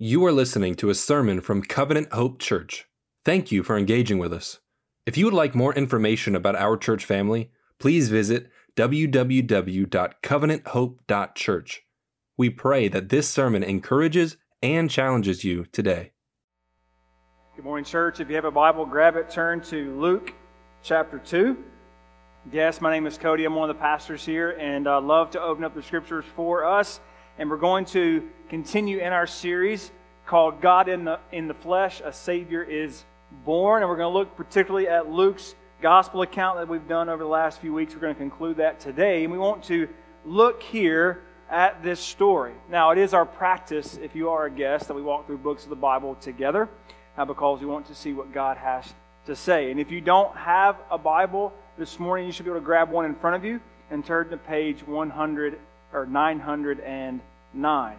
You are listening to a sermon from Covenant Hope Church. Thank you for engaging with us. If you would like more information about our church family, please visit www.covenanthope.church. We pray that this sermon encourages and challenges you today. Good morning, church. If you have a Bible, grab it, turn to Luke chapter 2. Yes, my name is Cody. I'm one of the pastors here, and I love to open up the scriptures for us. And we're going to continue in our series called God in the, in the Flesh, a Savior is Born. And we're going to look particularly at Luke's gospel account that we've done over the last few weeks. We're going to conclude that today. And we want to look here at this story. Now, it is our practice, if you are a guest, that we walk through books of the Bible together uh, because we want to see what God has to say. And if you don't have a Bible this morning, you should be able to grab one in front of you and turn to page 100 or 909.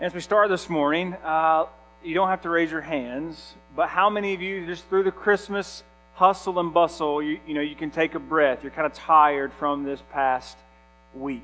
As we start this morning, uh, you don't have to raise your hands, but how many of you, just through the Christmas hustle and bustle, you, you know, you can take a breath? You're kind of tired from this past week.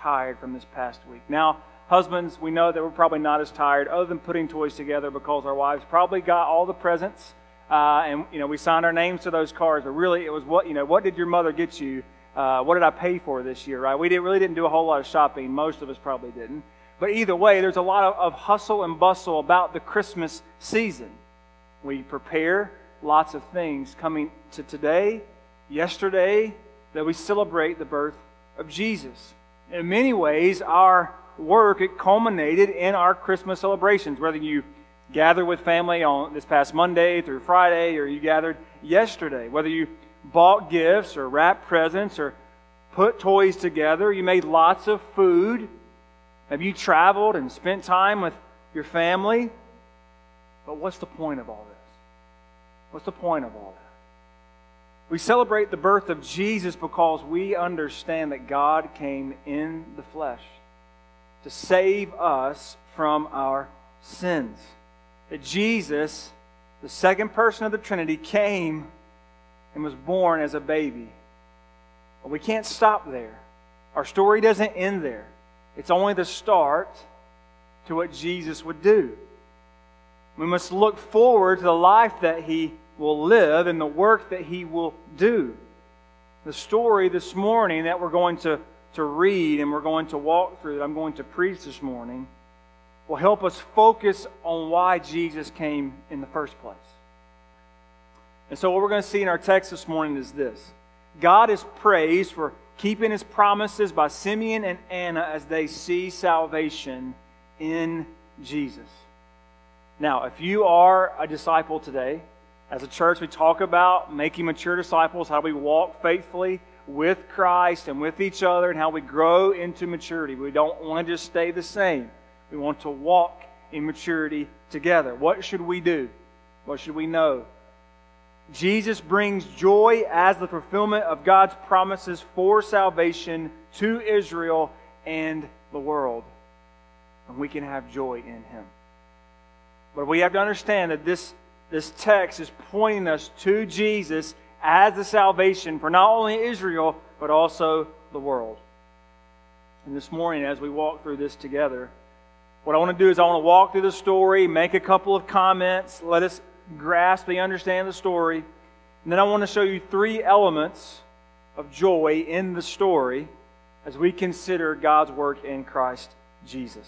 Tired from this past week. Now, husbands, we know that we're probably not as tired, other than putting toys together, because our wives probably got all the presents, uh, and you know, we signed our names to those cards. But really, it was what you know. What did your mother get you? Uh, what did I pay for this year? Right? We didn't, really didn't do a whole lot of shopping. Most of us probably didn't. But either way, there's a lot of, of hustle and bustle about the Christmas season. We prepare lots of things coming to today, yesterday, that we celebrate the birth of Jesus. In many ways, our work it culminated in our Christmas celebrations. Whether you gathered with family on this past Monday through Friday, or you gathered yesterday, whether you bought gifts or wrapped presents or put toys together, you made lots of food have you traveled and spent time with your family? But what's the point of all this? What's the point of all that? We celebrate the birth of Jesus because we understand that God came in the flesh to save us from our sins. That Jesus, the second person of the Trinity, came and was born as a baby. But we can't stop there. Our story doesn't end there. It's only the start to what Jesus would do. We must look forward to the life that he will live and the work that he will do. The story this morning that we're going to, to read and we're going to walk through, that I'm going to preach this morning, will help us focus on why Jesus came in the first place. And so, what we're going to see in our text this morning is this God is praised for keeping his promises by Simeon and Anna as they see salvation in Jesus. Now, if you are a disciple today, as a church, we talk about making mature disciples, how we walk faithfully with Christ and with each other, and how we grow into maturity. We don't want to just stay the same. We want to walk in maturity together. What should we do? What should we know? Jesus brings joy as the fulfillment of God's promises for salvation to Israel and the world. And we can have joy in Him. But we have to understand that this, this text is pointing us to Jesus as the salvation for not only Israel, but also the world. And this morning, as we walk through this together, what I want to do is I want to walk through the story, make a couple of comments, let us grasp and understand the story. And then I want to show you three elements of joy in the story as we consider God's work in Christ Jesus.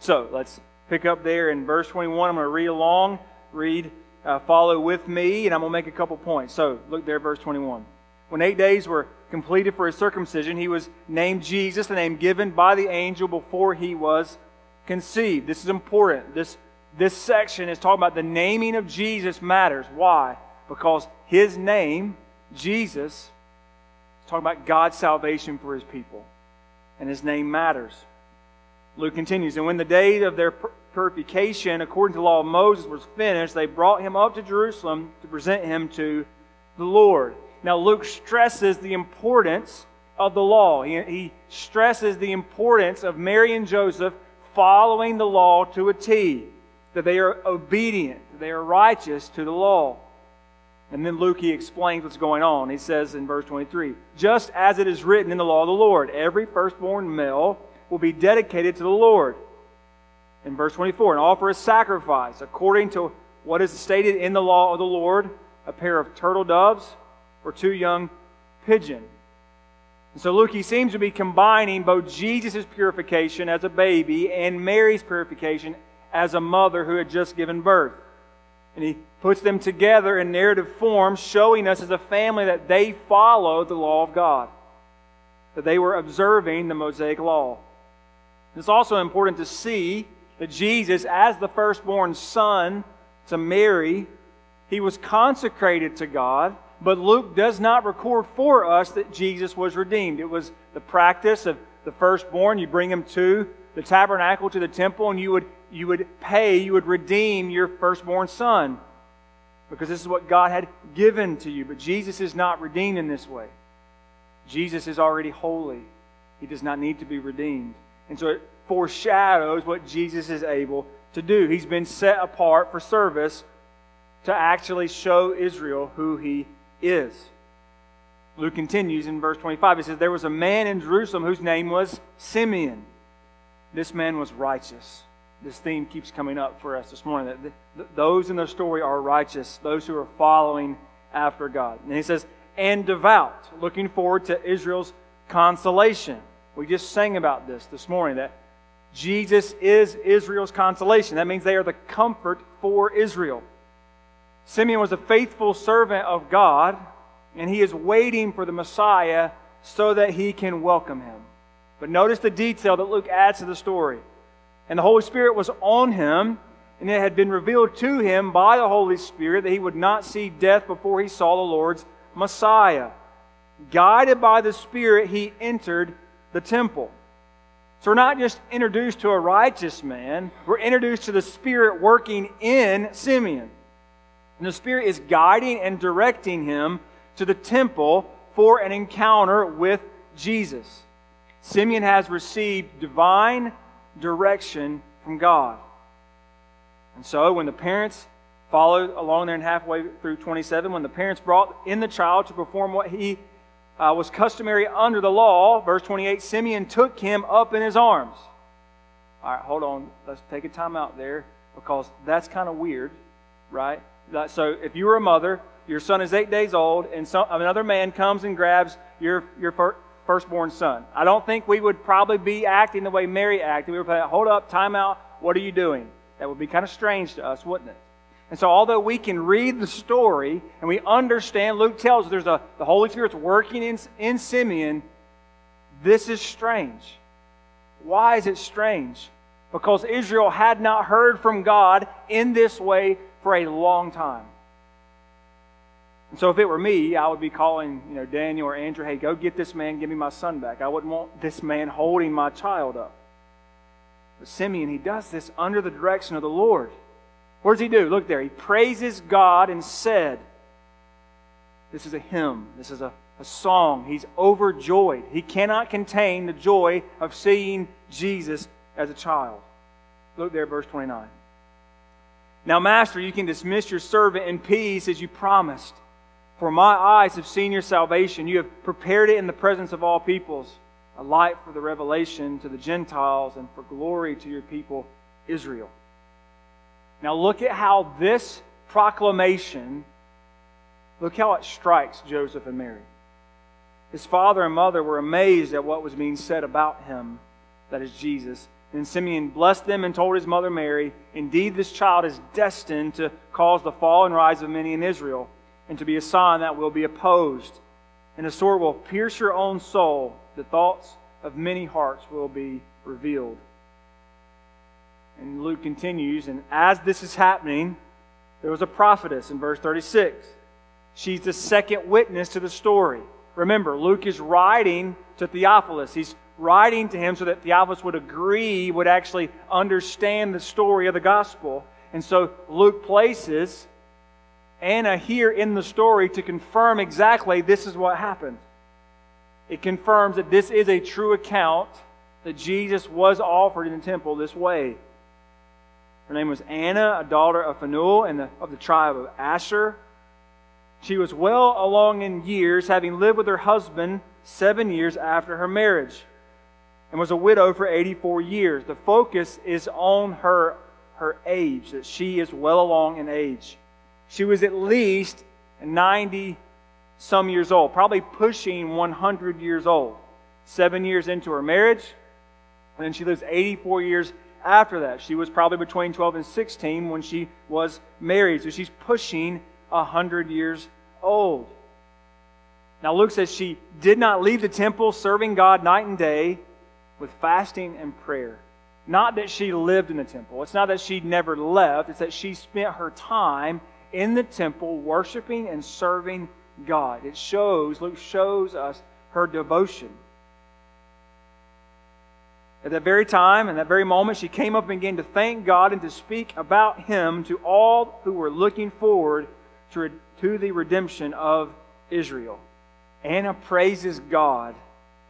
So let's pick up there in verse 21. I'm going to read along, read, uh, follow with me, and I'm going to make a couple points. So look there, verse 21. When eight days were completed for his circumcision, he was named Jesus, the name given by the angel before he was conceived. This is important. This this section is talking about the naming of Jesus matters. Why? Because his name, Jesus, is talking about God's salvation for his people. And his name matters. Luke continues, And when the day of their purification, according to the law of Moses, was finished, they brought him up to Jerusalem to present him to the Lord. Now, Luke stresses the importance of the law. He, he stresses the importance of Mary and Joseph following the law to a T that they are obedient, they are righteous to the law. And then Luke, he explains what's going on. He says in verse 23 Just as it is written in the law of the Lord, every firstborn male will be dedicated to the Lord. in verse 24 and offer a sacrifice according to what is stated in the law of the Lord a pair of turtle doves or two young pigeons. And so Luke, he seems to be combining both Jesus' purification as a baby and Mary's purification as a mother who had just given birth. And he puts them together in narrative form, showing us as a family that they followed the law of God, that they were observing the Mosaic law. It's also important to see that Jesus, as the firstborn son to Mary, he was consecrated to God but Luke does not record for us that Jesus was redeemed. It was the practice of the firstborn. You bring him to the tabernacle, to the temple, and you would, you would pay, you would redeem your firstborn son. Because this is what God had given to you. But Jesus is not redeemed in this way. Jesus is already holy. He does not need to be redeemed. And so it foreshadows what Jesus is able to do. He's been set apart for service to actually show Israel who he is. Luke continues in verse 25. He says, There was a man in Jerusalem whose name was Simeon. This man was righteous. This theme keeps coming up for us this morning that those in the story are righteous, those who are following after God. And he says, and devout, looking forward to Israel's consolation. We just sang about this this morning that Jesus is Israel's consolation. That means they are the comfort for Israel. Simeon was a faithful servant of God, and he is waiting for the Messiah so that he can welcome him. But notice the detail that Luke adds to the story. And the Holy Spirit was on him, and it had been revealed to him by the Holy Spirit that he would not see death before he saw the Lord's Messiah. Guided by the Spirit, he entered the temple. So we're not just introduced to a righteous man, we're introduced to the Spirit working in Simeon. And the Spirit is guiding and directing him to the temple for an encounter with Jesus. Simeon has received divine direction from God. And so when the parents followed along there and halfway through 27, when the parents brought in the child to perform what he uh, was customary under the law, verse 28, Simeon took him up in his arms. All right, hold on. Let's take a time out there because that's kind of weird, right? So if you were a mother, your son is eight days old, and some, another man comes and grabs your, your firstborn son. I don't think we would probably be acting the way Mary acted. We would say, hold up, time out, what are you doing? That would be kind of strange to us, wouldn't it? And so, although we can read the story and we understand, Luke tells us there's a, the Holy Spirit's working in, in Simeon, this is strange. Why is it strange? Because Israel had not heard from God in this way for a long time. And so if it were me, I would be calling, you know, Daniel or Andrew, hey, go get this man, give me my son back. I wouldn't want this man holding my child up. But Simeon, he does this under the direction of the Lord. What does he do? Look there. He praises God and said, This is a hymn. This is a, a song. He's overjoyed. He cannot contain the joy of seeing Jesus as a child. Look there, verse 29. Now, Master, you can dismiss your servant in peace as you promised. For my eyes have seen your salvation. You have prepared it in the presence of all peoples, a light for the revelation to the Gentiles and for glory to your people, Israel. Now, look at how this proclamation, look how it strikes Joseph and Mary. His father and mother were amazed at what was being said about him, that is Jesus. Then Simeon blessed them and told his mother Mary, Indeed, this child is destined to cause the fall and rise of many in Israel, and to be a sign that will be opposed. And a sword will pierce your own soul. The thoughts of many hearts will be revealed. And Luke continues, and as this is happening, there was a prophetess in verse 36. She's the second witness to the story. Remember, Luke is writing to Theophilus. He's writing to him so that Theophilus would agree, would actually understand the story of the gospel. And so Luke places Anna here in the story to confirm exactly this is what happened. It confirms that this is a true account that Jesus was offered in the temple this way. Her name was Anna, a daughter of Phanuel and the, of the tribe of Asher. She was well along in years, having lived with her husband seven years after her marriage. and was a widow for 84 years. The focus is on her, her age, that she is well along in age. She was at least 90 some years old, probably pushing 100 years old. Seven years into her marriage, and then she lives 84 years after that. She was probably between 12 and 16 when she was married. So she's pushing 100 years old. Now, Luke says she did not leave the temple serving God night and day with fasting and prayer. Not that she lived in the temple. It's not that she never left. It's that she spent her time in the temple worshiping and serving God. It shows, Luke shows us her devotion. At that very time, in that very moment, she came up and began to thank God and to speak about Him to all who were looking forward to, to the redemption of Israel. Anna praises God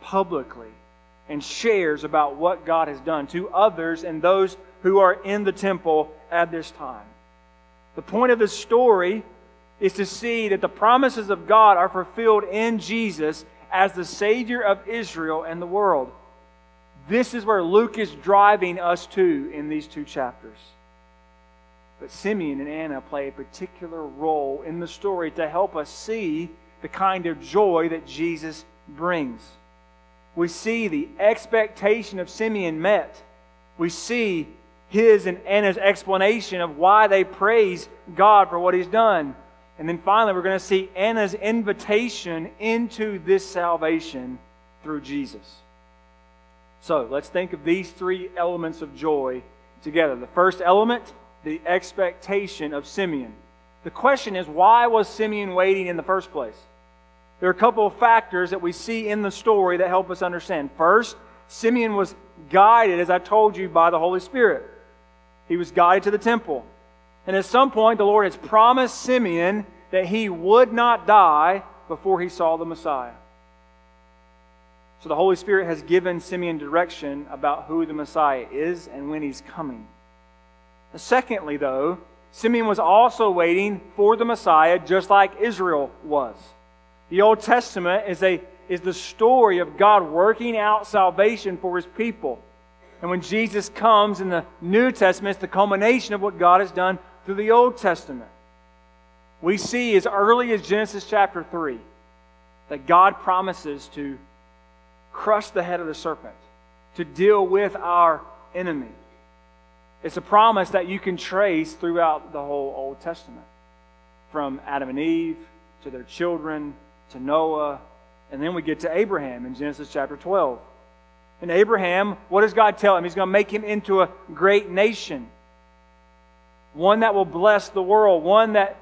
publicly and shares about what God has done to others and those who are in the temple at this time. The point of this story is to see that the promises of God are fulfilled in Jesus as the Savior of Israel and the world. This is where Luke is driving us to in these two chapters. But Simeon and Anna play a particular role in the story to help us see the kind of joy that Jesus brings. We see the expectation of Simeon met. We see his and Anna's explanation of why they praise God for what he's done. And then finally, we're going to see Anna's invitation into this salvation through Jesus. So let's think of these three elements of joy together. The first element, the expectation of Simeon. The question is, why was Simeon waiting in the first place? There are a couple of factors that we see in the story that help us understand. First, Simeon was guided, as I told you, by the Holy Spirit. He was guided to the temple. And at some point, the Lord has promised Simeon that he would not die before he saw the Messiah. So the Holy Spirit has given Simeon direction about who the Messiah is and when he's coming. Secondly, though, Simeon was also waiting for the Messiah just like Israel was. The Old Testament is, a, is the story of God working out salvation for his people. And when Jesus comes in the New Testament, it's the culmination of what God has done through the Old Testament. We see as early as Genesis chapter 3 that God promises to crush the head of the serpent, to deal with our enemy. It's a promise that you can trace throughout the whole Old Testament, from Adam and Eve to their children to Noah, and then we get to Abraham in Genesis chapter 12. And Abraham, what does God tell him? He's going to make him into a great nation, one that will bless the world, one that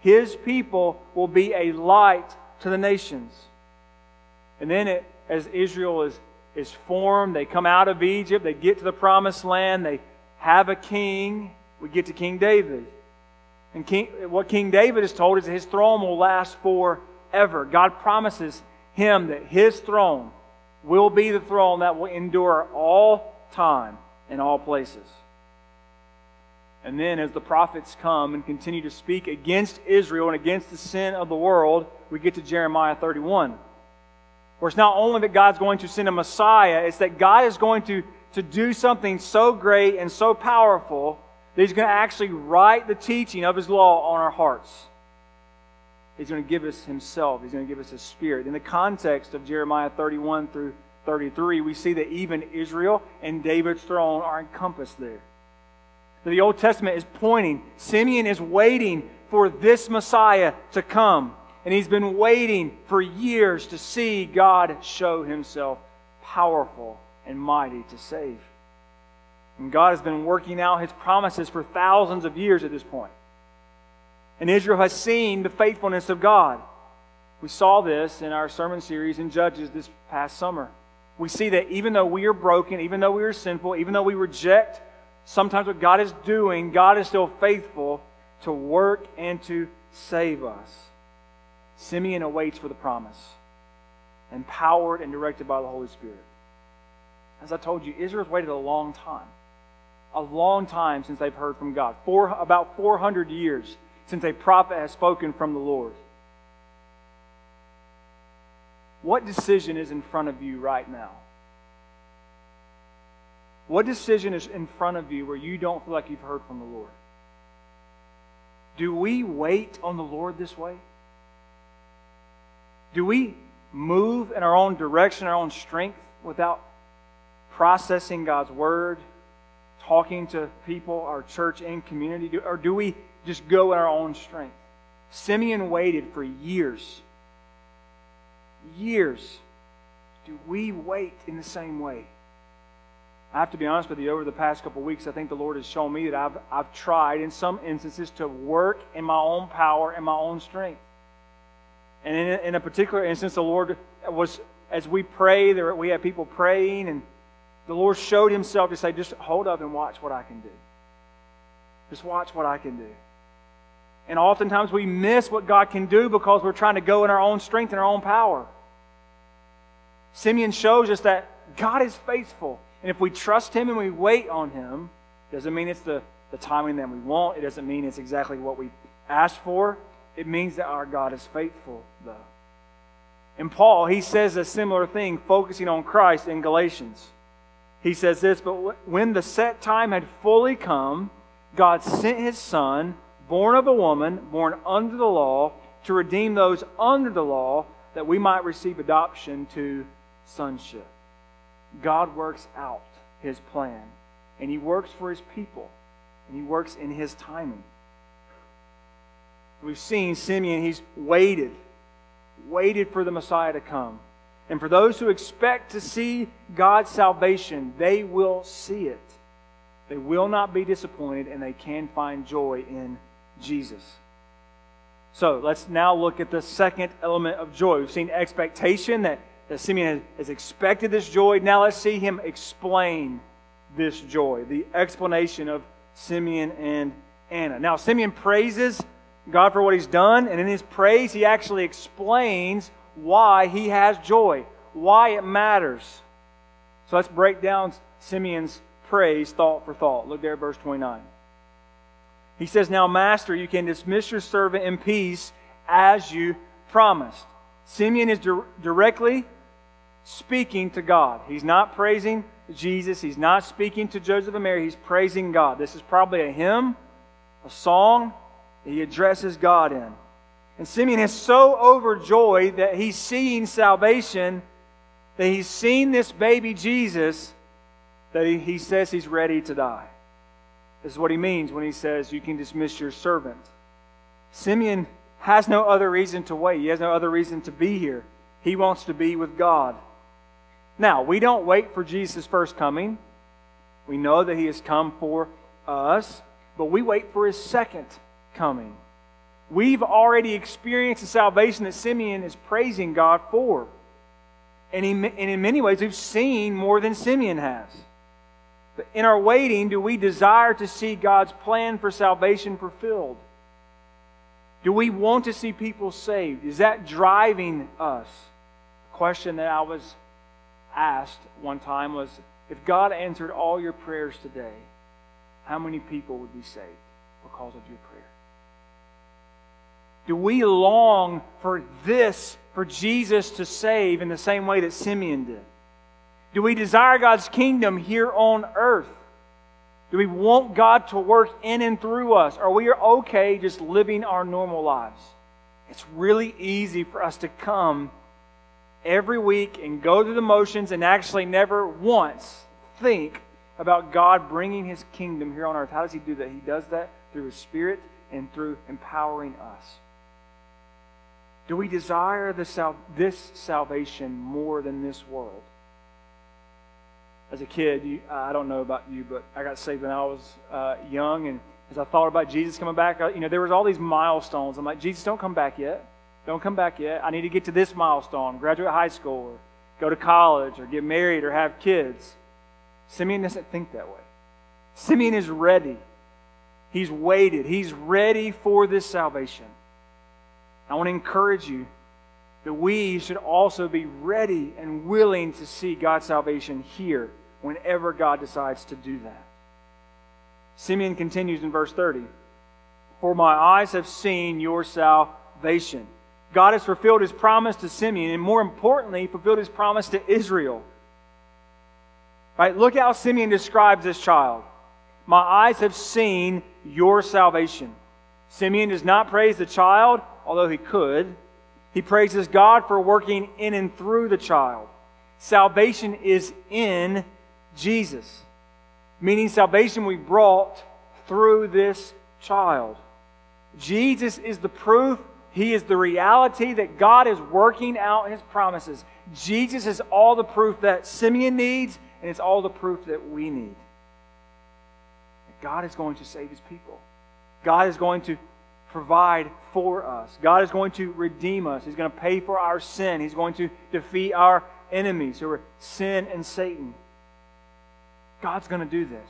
his people will be a light to the nations. And then it as Israel is, is formed. They come out of Egypt, they get to the promised land, they have a king. We get to King David. And king, what King David is told is that his throne will last forever. God promises him that his throne will be the throne that will endure all time and all places. And then, as the prophets come and continue to speak against Israel and against the sin of the world, we get to Jeremiah 31 where it's not only that God's going to send a Messiah, it's that God is going to, to do something so great and so powerful that He's going to actually write the teaching of His law on our hearts. He's going to give us Himself, He's going to give us His Spirit. In the context of Jeremiah 31 through 33, we see that even Israel and David's throne are encompassed there. The Old Testament is pointing, Simeon is waiting for this Messiah to come. And he's been waiting for years to see God show himself powerful and mighty to save. And God has been working out his promises for thousands of years at this point. And Israel has seen the faithfulness of God. We saw this in our sermon series in Judges this past summer. We see that even though we are broken, even though we are sinful, even though we reject sometimes what God is doing, God is still faithful to work and to save us. Simeon awaits for the promise, empowered and directed by the Holy Spirit. As I told you, Israel's waited a long time. A long time since they've heard from God. Four, about 400 years since a prophet has spoken from the Lord. What decision is in front of you right now? What decision is in front of you where you don't feel like you've heard from the Lord? Do we wait on the Lord this way? Do we move in our own direction, our own strength, without processing God's word, talking to people, our church and community? Or do we just go in our own strength? Simeon waited for years. Years. Do we wait in the same way? I have to be honest with you, over the past couple weeks, I think the Lord has shown me that I've, I've tried in some instances to work in my own power and my own strength. And in a, in a particular instance, the Lord was, as we pray, there, we had people praying, and the Lord showed Himself to say, just hold up and watch what I can do. Just watch what I can do. And oftentimes we miss what God can do because we're trying to go in our own strength and our own power. Simeon shows us that God is faithful. And if we trust Him and we wait on Him, doesn't mean it's the, the timing that we want. It doesn't mean it's exactly what we asked for. It means that our God is faithful, though. And Paul, he says a similar thing, focusing on Christ in Galatians. He says this, but when the set time had fully come, God sent his Son, born of a woman, born under the law, to redeem those under the law, that we might receive adoption to sonship. God works out his plan, and he works for his people, and he works in his timing. We've seen Simeon, he's waited, waited for the Messiah to come. And for those who expect to see God's salvation, they will see it. They will not be disappointed, and they can find joy in Jesus. So let's now look at the second element of joy. We've seen expectation, that, that Simeon has, has expected this joy. Now let's see him explain this joy, the explanation of Simeon and Anna. Now, Simeon praises God for what he's done, and in his praise, he actually explains why he has joy, why it matters. So let's break down Simeon's praise thought for thought. Look there at verse 29. He says, Now, Master, you can dismiss your servant in peace as you promised. Simeon is di- directly speaking to God. He's not praising Jesus. He's not speaking to Joseph and Mary. He's praising God. This is probably a hymn, a song that he addresses God in. And Simeon is so overjoyed that he's seeing salvation, that he's seen this baby Jesus, that he, he says he's ready to die. This is what he means when he says, You can dismiss your servant. Simeon has no other reason to wait, he has no other reason to be here. He wants to be with God. Now, we don't wait for Jesus' first coming. We know that he has come for us, but we wait for his second coming. We've already experienced the salvation that Simeon is praising God for. And, and in many ways, we've seen more than Simeon has. But in our waiting, do we desire to see God's plan for salvation fulfilled? Do we want to see people saved? Is that driving us? The question that I was asked one time was if God answered all your prayers today, how many people would be saved because of your prayer? Do we long for this, for Jesus to save in the same way that Simeon did? Do we desire God's kingdom here on earth? Do we want God to work in and through us? Or we are okay just living our normal lives? It's really easy for us to come every week and go through the motions and actually never once think about God bringing his kingdom here on earth. How does he do that? He does that through his spirit and through empowering us. Do we desire sal- this salvation more than this world? As a kid, you, I don't know about you, but I got saved when I was uh, young, and as I thought about Jesus coming back, uh, you know, there was all these milestones. I'm like, Jesus, don't come back yet. Don't come back yet. I need to get to this milestone, graduate high school, or go to college, or get married, or have kids. Simeon doesn't think that way. Simeon is ready. He's waited. He's ready for this salvation. I want to encourage you that we should also be ready and willing to see God's salvation here whenever God decides to do that. Simeon continues in verse 30 For my eyes have seen your salvation. God has fulfilled his promise to Simeon, and more importantly, fulfilled his promise to Israel. Right? Look how Simeon describes this child. My eyes have seen your salvation. Simeon does not praise the child, although he could. He praises God for working in and through the child. Salvation is in Jesus, meaning salvation we brought through this child. Jesus is the proof, He is the reality that God is working out His promises. Jesus is all the proof that Simeon needs, and it's all the proof that we need. God is going to save His people. God is going to provide for us. God is going to redeem us. He's going to pay for our sin. He's going to defeat our enemies who are sin and Satan. God's going to do this.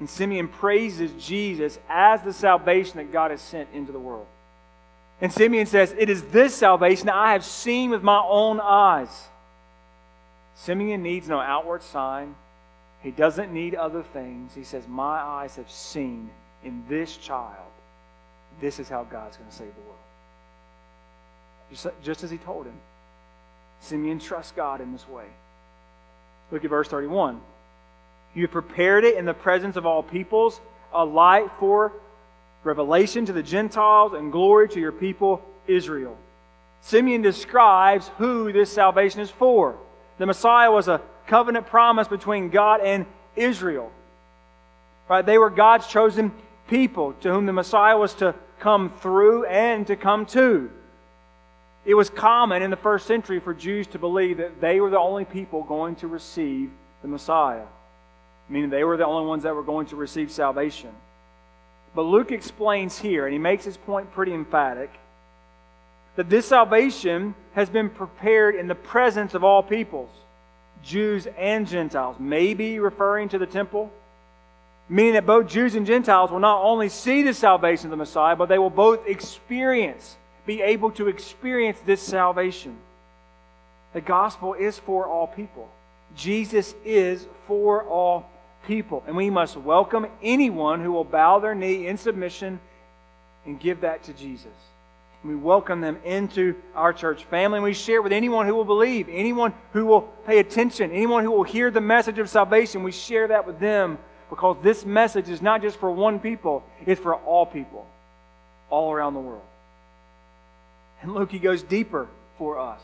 And Simeon praises Jesus as the salvation that God has sent into the world. And Simeon says, It is this salvation that I have seen with my own eyes. Simeon needs no outward sign. He doesn't need other things. He says, My eyes have seen in this child. This is how God's going to save the world. Just, just as he told him. Simeon trusts God in this way. Look at verse 31. You have prepared it in the presence of all peoples, a light for revelation to the Gentiles and glory to your people, Israel. Simeon describes who this salvation is for. The Messiah was a covenant promise between God and Israel. Right? They were God's chosen people to whom the Messiah was to come through and to come to. It was common in the first century for Jews to believe that they were the only people going to receive the Messiah, meaning they were the only ones that were going to receive salvation. But Luke explains here, and he makes his point pretty emphatic, that this salvation has been prepared in the presence of all peoples, Jews and Gentiles, maybe referring to the temple, meaning that both Jews and Gentiles will not only see the salvation of the Messiah, but they will both experience be able to experience this salvation. The gospel is for all people. Jesus is for all people. And we must welcome anyone who will bow their knee in submission and give that to Jesus. We welcome them into our church family. And we share with anyone who will believe, anyone who will pay attention, anyone who will hear the message of salvation. We share that with them because this message is not just for one people, it's for all people, all around the world. And Luke, he goes deeper for us.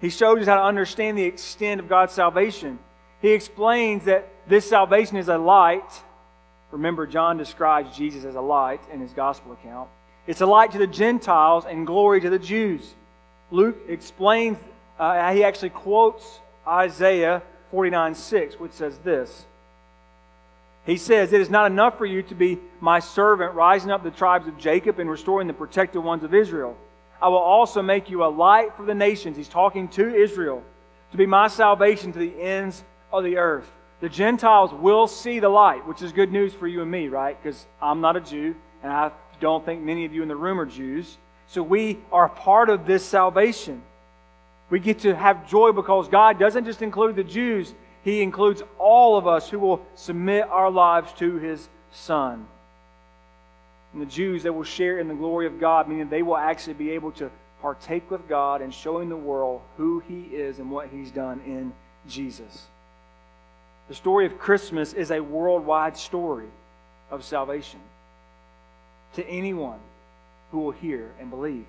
He shows us how to understand the extent of God's salvation. He explains that this salvation is a light. Remember, John describes Jesus as a light in his gospel account. It's a light to the Gentiles and glory to the Jews. Luke explains, uh, he actually quotes Isaiah 49 6, which says this. He says, It is not enough for you to be my servant, rising up the tribes of Jacob and restoring the protected ones of Israel. I will also make you a light for the nations. He's talking to Israel to be my salvation to the ends of the earth. The Gentiles will see the light, which is good news for you and me, right? Because I'm not a Jew, and I don't think many of you in the room are Jews. So we are part of this salvation. We get to have joy because God doesn't just include the Jews, He includes all of us who will submit our lives to His Son and the Jews that will share in the glory of God, meaning they will actually be able to partake with God and showing the world who He is and what He's done in Jesus. The story of Christmas is a worldwide story of salvation to anyone who will hear and believe.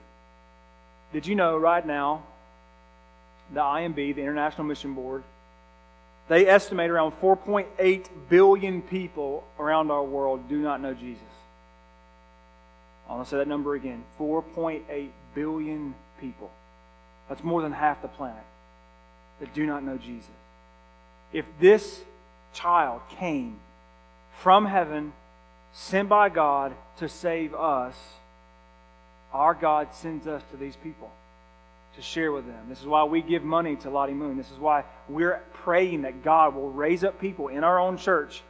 Did you know right now the IMB, the International Mission Board, they estimate around 4.8 billion people around our world do not know Jesus. I want to say that number again 4.8 billion people. That's more than half the planet that do not know Jesus. If this child came from heaven, sent by God to save us, our God sends us to these people to share with them. This is why we give money to Lottie Moon. This is why we're praying that God will raise up people in our own church.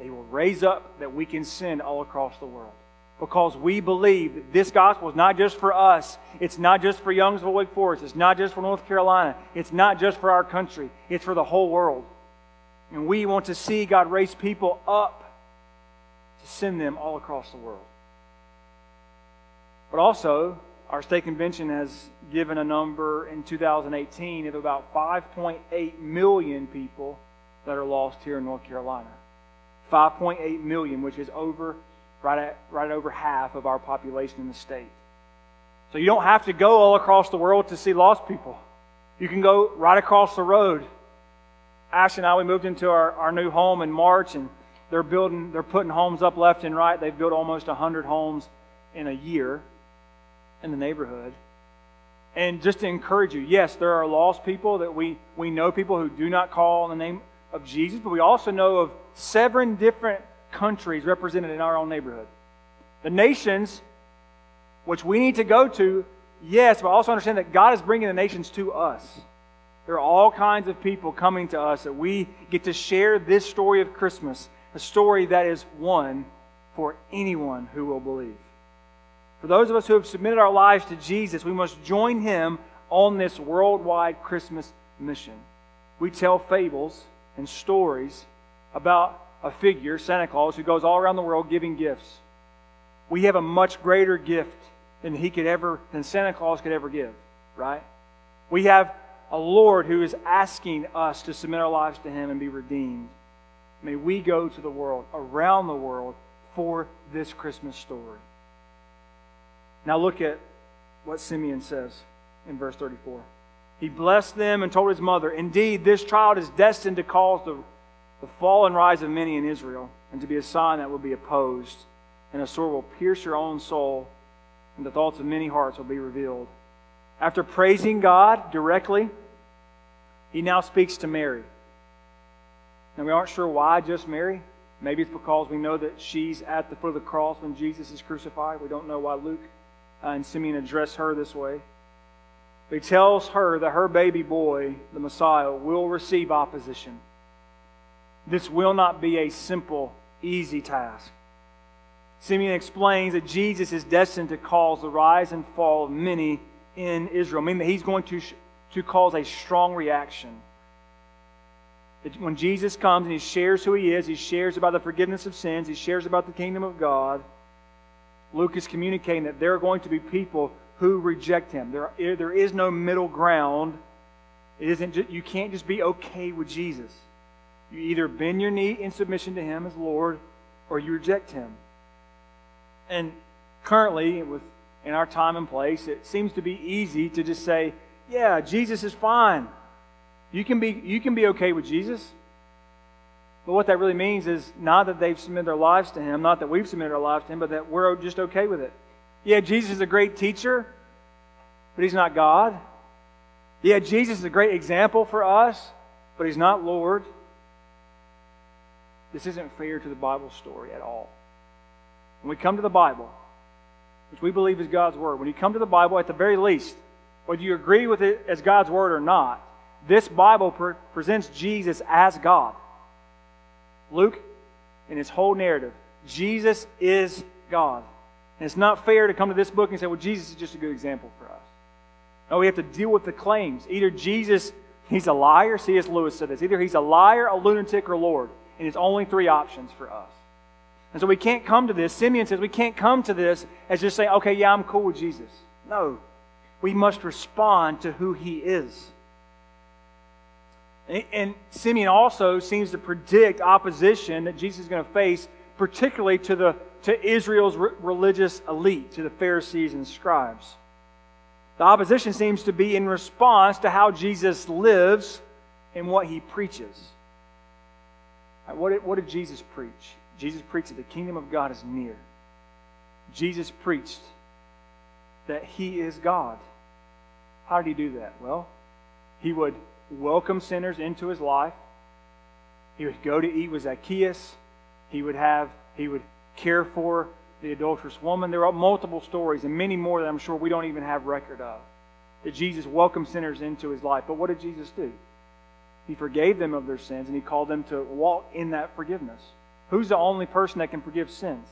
He will raise up that we can send all across the world because we believe that this gospel is not just for us. It's not just for Youngsville, Wake Forest. It's not just for North Carolina. It's not just for our country. It's for the whole world. And we want to see God raise people up to send them all across the world. But also, our state convention has given a number in 2018 of about 5.8 million people that are lost here in North Carolina. 5.8 million, which is over right at right over half of our population in the state. So you don't have to go all across the world to see lost people. You can go right across the road. Ash and I, we moved into our, our new home in March, and they're building, they're putting homes up left and right. They've built almost 100 homes in a year in the neighborhood. And just to encourage you, yes, there are lost people that we, we know people who do not call on the name of Jesus, but we also know of seven different countries represented in our own neighborhood. The nations, which we need to go to, yes, but also understand that God is bringing the nations to us. There are all kinds of people coming to us that we get to share this story of Christmas, a story that is one for anyone who will believe. For those of us who have submitted our lives to Jesus, we must join him on this worldwide Christmas mission. We tell fables and stories about a figure, Santa Claus, who goes all around the world giving gifts. We have a much greater gift than he could ever, than Santa Claus could ever give, right? We have a Lord who is asking us to submit our lives to him and be redeemed. May we go to the world, around the world, for this Christmas story. Now look at what Simeon says in verse 34. He blessed them and told his mother, Indeed, this child is destined to cause the, the fall and rise of many in Israel, and to be a sign that will be opposed, and a sword will pierce your own soul, and the thoughts of many hearts will be revealed. After praising God directly, he now speaks to Mary. Now, we aren't sure why just Mary. Maybe it's because we know that she's at the foot of the cross when Jesus is crucified. We don't know why Luke uh, and Simeon address her this way. But he tells her that her baby boy, the Messiah, will receive opposition. This will not be a simple, easy task. Simeon explains that Jesus is destined to cause the rise and fall of many in Israel, meaning that he's going to, to cause a strong reaction. That when Jesus comes and he shares who he is, he shares about the forgiveness of sins, he shares about the kingdom of God, Luke is communicating that there are going to be people who reject him. There, there is no middle ground. It isn't just, you can't just be okay with Jesus. You either bend your knee in submission to him as Lord or you reject him. And currently, with in our time and place, it seems to be easy to just say, "Yeah, Jesus is fine. You can be you can be okay with Jesus." But what that really means is not that they've submitted their lives to Him, not that we've submitted our lives to Him, but that we're just okay with it. Yeah, Jesus is a great teacher, but He's not God. Yeah, Jesus is a great example for us, but He's not Lord. This isn't fair to the Bible story at all. When we come to the Bible, which we believe is God's Word, when you come to the Bible, at the very least, whether you agree with it as God's Word or not, this Bible pre- presents Jesus as God. Luke, in his whole narrative, Jesus is God. And it's not fair to come to this book and say, well, Jesus is just a good example for us. No, we have to deal with the claims. Either Jesus, he's a liar, C.S. Lewis said this. Either he's a liar, a lunatic, or Lord. And it's only three options for us. And so we can't come to this. Simeon says we can't come to this as just saying, okay, yeah, I'm cool with Jesus. No. We must respond to who he is. And Simeon also seems to predict opposition that Jesus is going to face, particularly to, the, to Israel's religious elite, to the Pharisees and scribes. The opposition seems to be in response to how Jesus lives and what he preaches. What did, what did Jesus preach? Jesus preached that the kingdom of God is near. Jesus preached that he is God. How did he do that? Well, he would welcome sinners into his life. He would go to eat with Zacchaeus. He would have he would care for the adulterous woman. There are multiple stories and many more that I'm sure we don't even have record of. That Jesus welcomed sinners into his life. But what did Jesus do? He forgave them of their sins and he called them to walk in that forgiveness. Who's the only person that can forgive sins?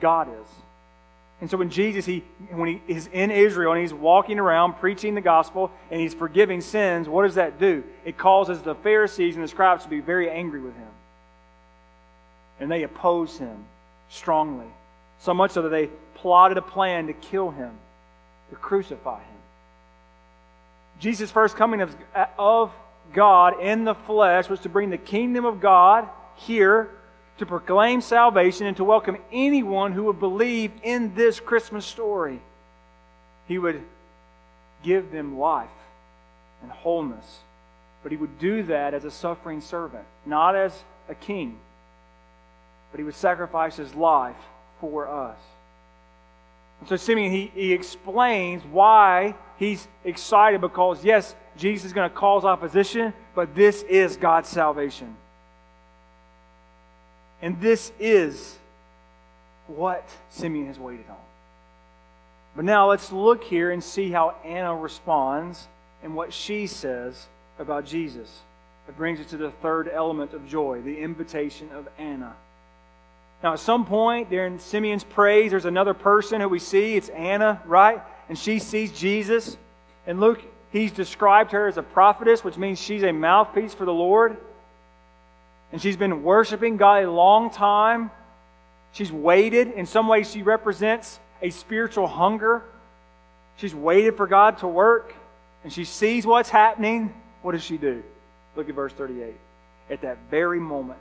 God is. And so when Jesus, he, when he is in Israel and he's walking around preaching the gospel and he's forgiving sins, what does that do? It causes the Pharisees and the scribes to be very angry with him. And they oppose him strongly. So much so that they plotted a plan to kill him, to crucify him. Jesus' first coming of, of God in the flesh was to bring the kingdom of God here to proclaim salvation and to welcome anyone who would believe in this Christmas story. He would give them life and wholeness. But he would do that as a suffering servant, not as a king. But he would sacrifice his life for us. And so Simeon, he, he explains why he's excited because, yes, Jesus is going to cause opposition, but this is God's salvation. And this is what Simeon has waited on. But now let's look here and see how Anna responds and what she says about Jesus. It brings us to the third element of joy, the invitation of Anna. Now, at some point during Simeon's praise, there's another person who we see. It's Anna, right? And she sees Jesus. And Luke, he's described her as a prophetess, which means she's a mouthpiece for the Lord. And she's been worshiping God a long time. She's waited. In some ways, she represents a spiritual hunger. She's waited for God to work. And she sees what's happening. What does she do? Look at verse 38. At that very moment,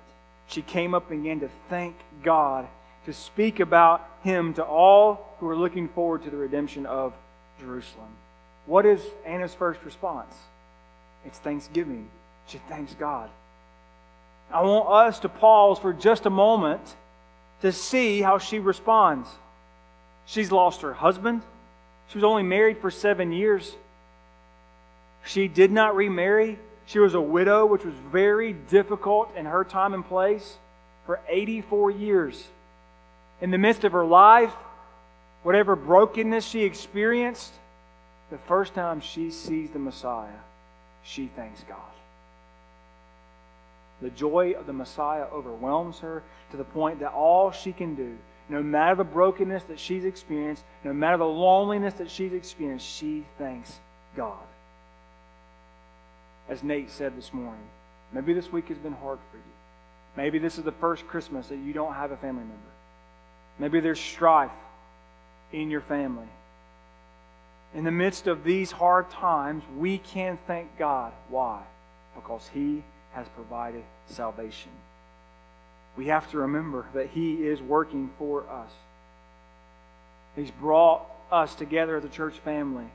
she came up and began to thank God, to speak about Him to all who are looking forward to the redemption of Jerusalem. What is Anna's first response? It's thanksgiving. She thanks God. I want us to pause for just a moment to see how she responds. She's lost her husband. She was only married for seven years. She did not remarry. She was a widow, which was very difficult in her time and place for 84 years. In the midst of her life, whatever brokenness she experienced, the first time she sees the Messiah, she thanks God. The joy of the Messiah overwhelms her to the point that all she can do, no matter the brokenness that she's experienced, no matter the loneliness that she's experienced, she thanks God as Nate said this morning, maybe this week has been hard for you. Maybe this is the first Christmas that you don't have a family member. Maybe there's strife in your family. In the midst of these hard times, we can thank God. Why? Because He has provided salvation. We have to remember that He is working for us. He's brought us together as a church family.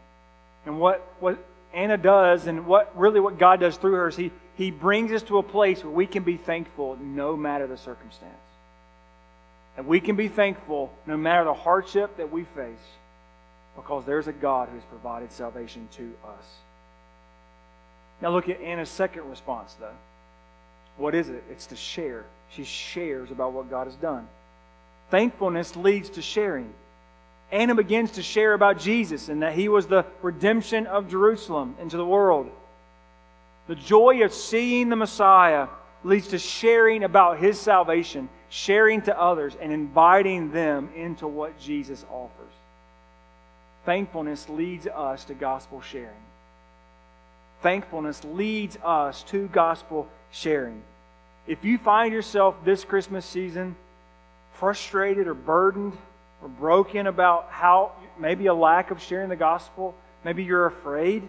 And what, what Anna does, and what really what God does through her is He, he brings us to a place where we can be thankful no matter the circumstance. And we can be thankful no matter the hardship that we face because there's a God who has provided salvation to us. Now look at Anna's second response, though. What is it? It's to share. She shares about what God has done. Thankfulness leads to sharing. Anna begins to share about Jesus and that he was the redemption of Jerusalem into the world. The joy of seeing the Messiah leads to sharing about his salvation, sharing to others, and inviting them into what Jesus offers. Thankfulness leads us to gospel sharing. Thankfulness leads us to gospel sharing. If you find yourself this Christmas season frustrated or burdened, or broken about how maybe a lack of sharing the gospel, maybe you're afraid,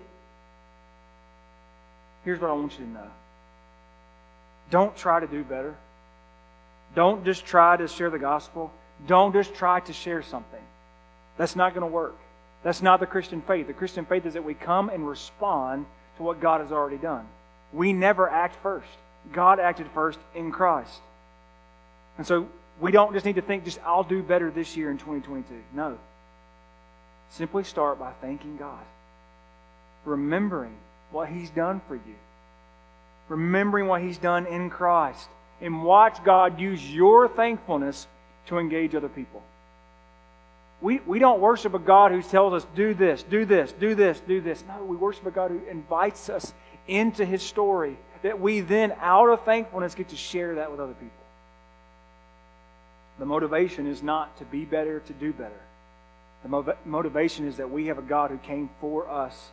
here's what I want you to know. Don't try to do better. Don't just try to share the gospel. Don't just try to share something. That's not going to work. That's not the Christian faith. The Christian faith is that we come and respond to what God has already done. We never act first. God acted first in Christ. And so we don't just need to think, just I'll do better this year in 2022. No. Simply start by thanking God, remembering what He's done for you, remembering what He's done in Christ, and watch God use your thankfulness to engage other people. We, we don't worship a God who tells us, do this, do this, do this, do this. No, we worship a God who invites us into His story that we then, out of thankfulness, get to share that with other people. The motivation is not to be better, to do better. The motivation is that we have a God who came for us.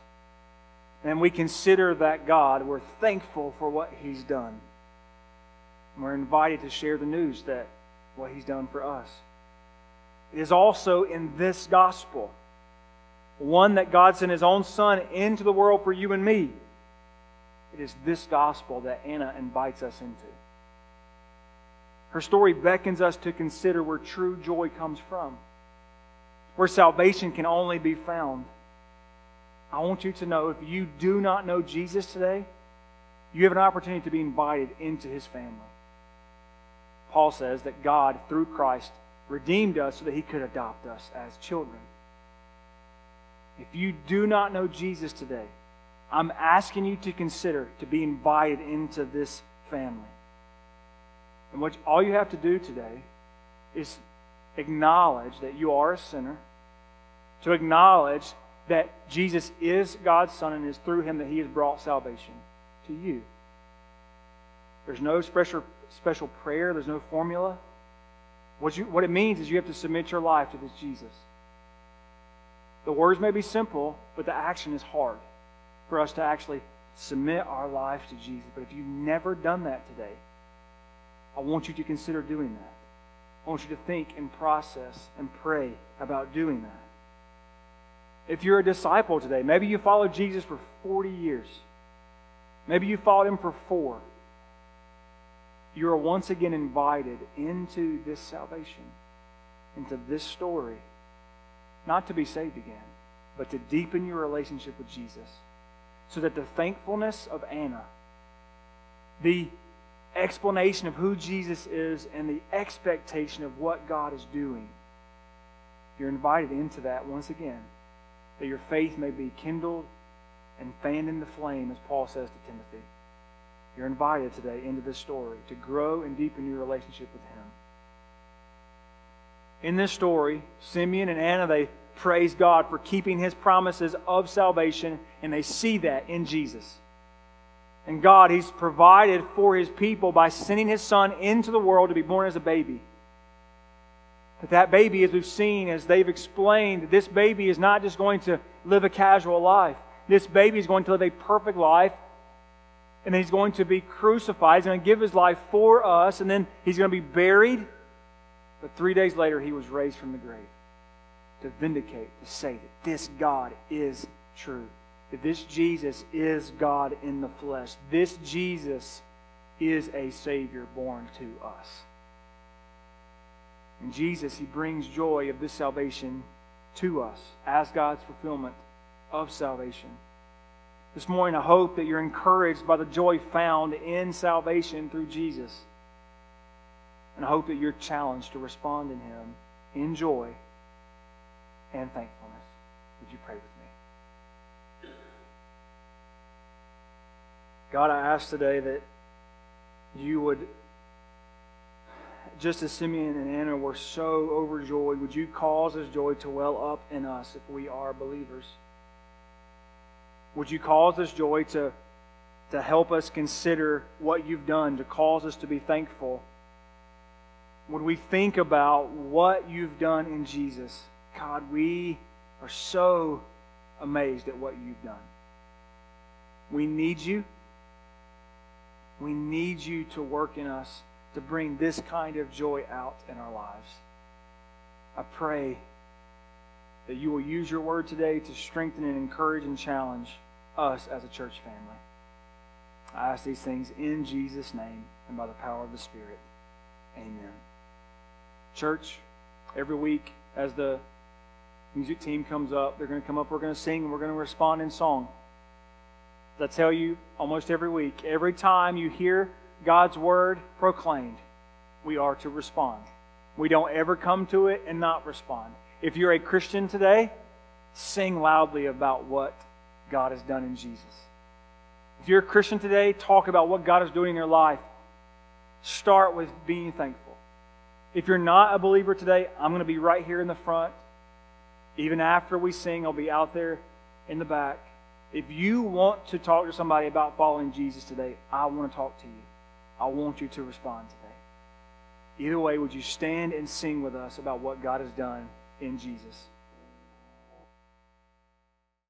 And we consider that God. We're thankful for what He's done. And we're invited to share the news that what He's done for us. It is also in this gospel, one that God sent His own Son into the world for you and me, It is this gospel that Anna invites us into. Her story beckons us to consider where true joy comes from, where salvation can only be found. I want you to know if you do not know Jesus today, you have an opportunity to be invited into his family. Paul says that God, through Christ, redeemed us so that he could adopt us as children. If you do not know Jesus today, I'm asking you to consider to be invited into this family. And what all you have to do today is acknowledge that you are a sinner, to acknowledge that Jesus is God's Son and it is through him that he has brought salvation to you. There's no special, special prayer, there's no formula. What, you, what it means is you have to submit your life to this Jesus. The words may be simple, but the action is hard for us to actually submit our life to Jesus. But if you've never done that today, I want you to consider doing that. I want you to think and process and pray about doing that. If you're a disciple today, maybe you followed Jesus for 40 years, maybe you followed him for four. You are once again invited into this salvation, into this story, not to be saved again, but to deepen your relationship with Jesus so that the thankfulness of Anna, the explanation of who Jesus is, and the expectation of what God is doing, you're invited into that once again, that your faith may be kindled and fanned in the flame, as Paul says to Timothy. You're invited today into this story to grow and deepen your relationship with Him. In this story, Simeon and Anna, they praise God for keeping His promises of salvation, and they see that in Jesus. And God, He's provided for His people by sending His Son into the world to be born as a baby. But that baby, as we've seen, as they've explained, this baby is not just going to live a casual life. This baby is going to live a perfect life, and He's going to be crucified. He's going to give His life for us, and then He's going to be buried. But three days later, He was raised from the grave to vindicate, to say that this God is true, that this Jesus is God in the flesh. This Jesus is a Savior born to us. And Jesus, He brings joy of this salvation to us as God's fulfillment of salvation. This morning, I hope that you're encouraged by the joy found in salvation through Jesus. And I hope that you're challenged to respond in Him in joy and thankfulness. Would you pray with me? God, I ask today that you would, just as Simeon and Anna were so overjoyed, would you cause this joy to well up in us if we are believers? Would you cause this joy to, to help us consider what you've done, to cause us to be thankful? Would we think about what you've done in Jesus? God, we are so amazed at what you've done. We need you. We need you to work in us to bring this kind of joy out in our lives. I pray that you will use your word today to strengthen and encourage and challenge us as a church family. I ask these things in Jesus' name and by the power of the Spirit. Amen. Church, every week as the music team comes up. They're going to come up, we're going to sing, and we're going to respond in song. As I tell you almost every week, every time you hear God's word proclaimed, we are to respond. We don't ever come to it and not respond. If you're a Christian today, sing loudly about what God has done in Jesus. If you're a Christian today, talk about what God is doing in your life. Start with being thankful. If you're not a believer today, I'm going to be right here in the front. Even after we sing, I'll be out there in the back. If you want to talk to somebody about following Jesus today, I want to talk to you. I want you to respond today. Either way, would you stand and sing with us about what God has done in Jesus?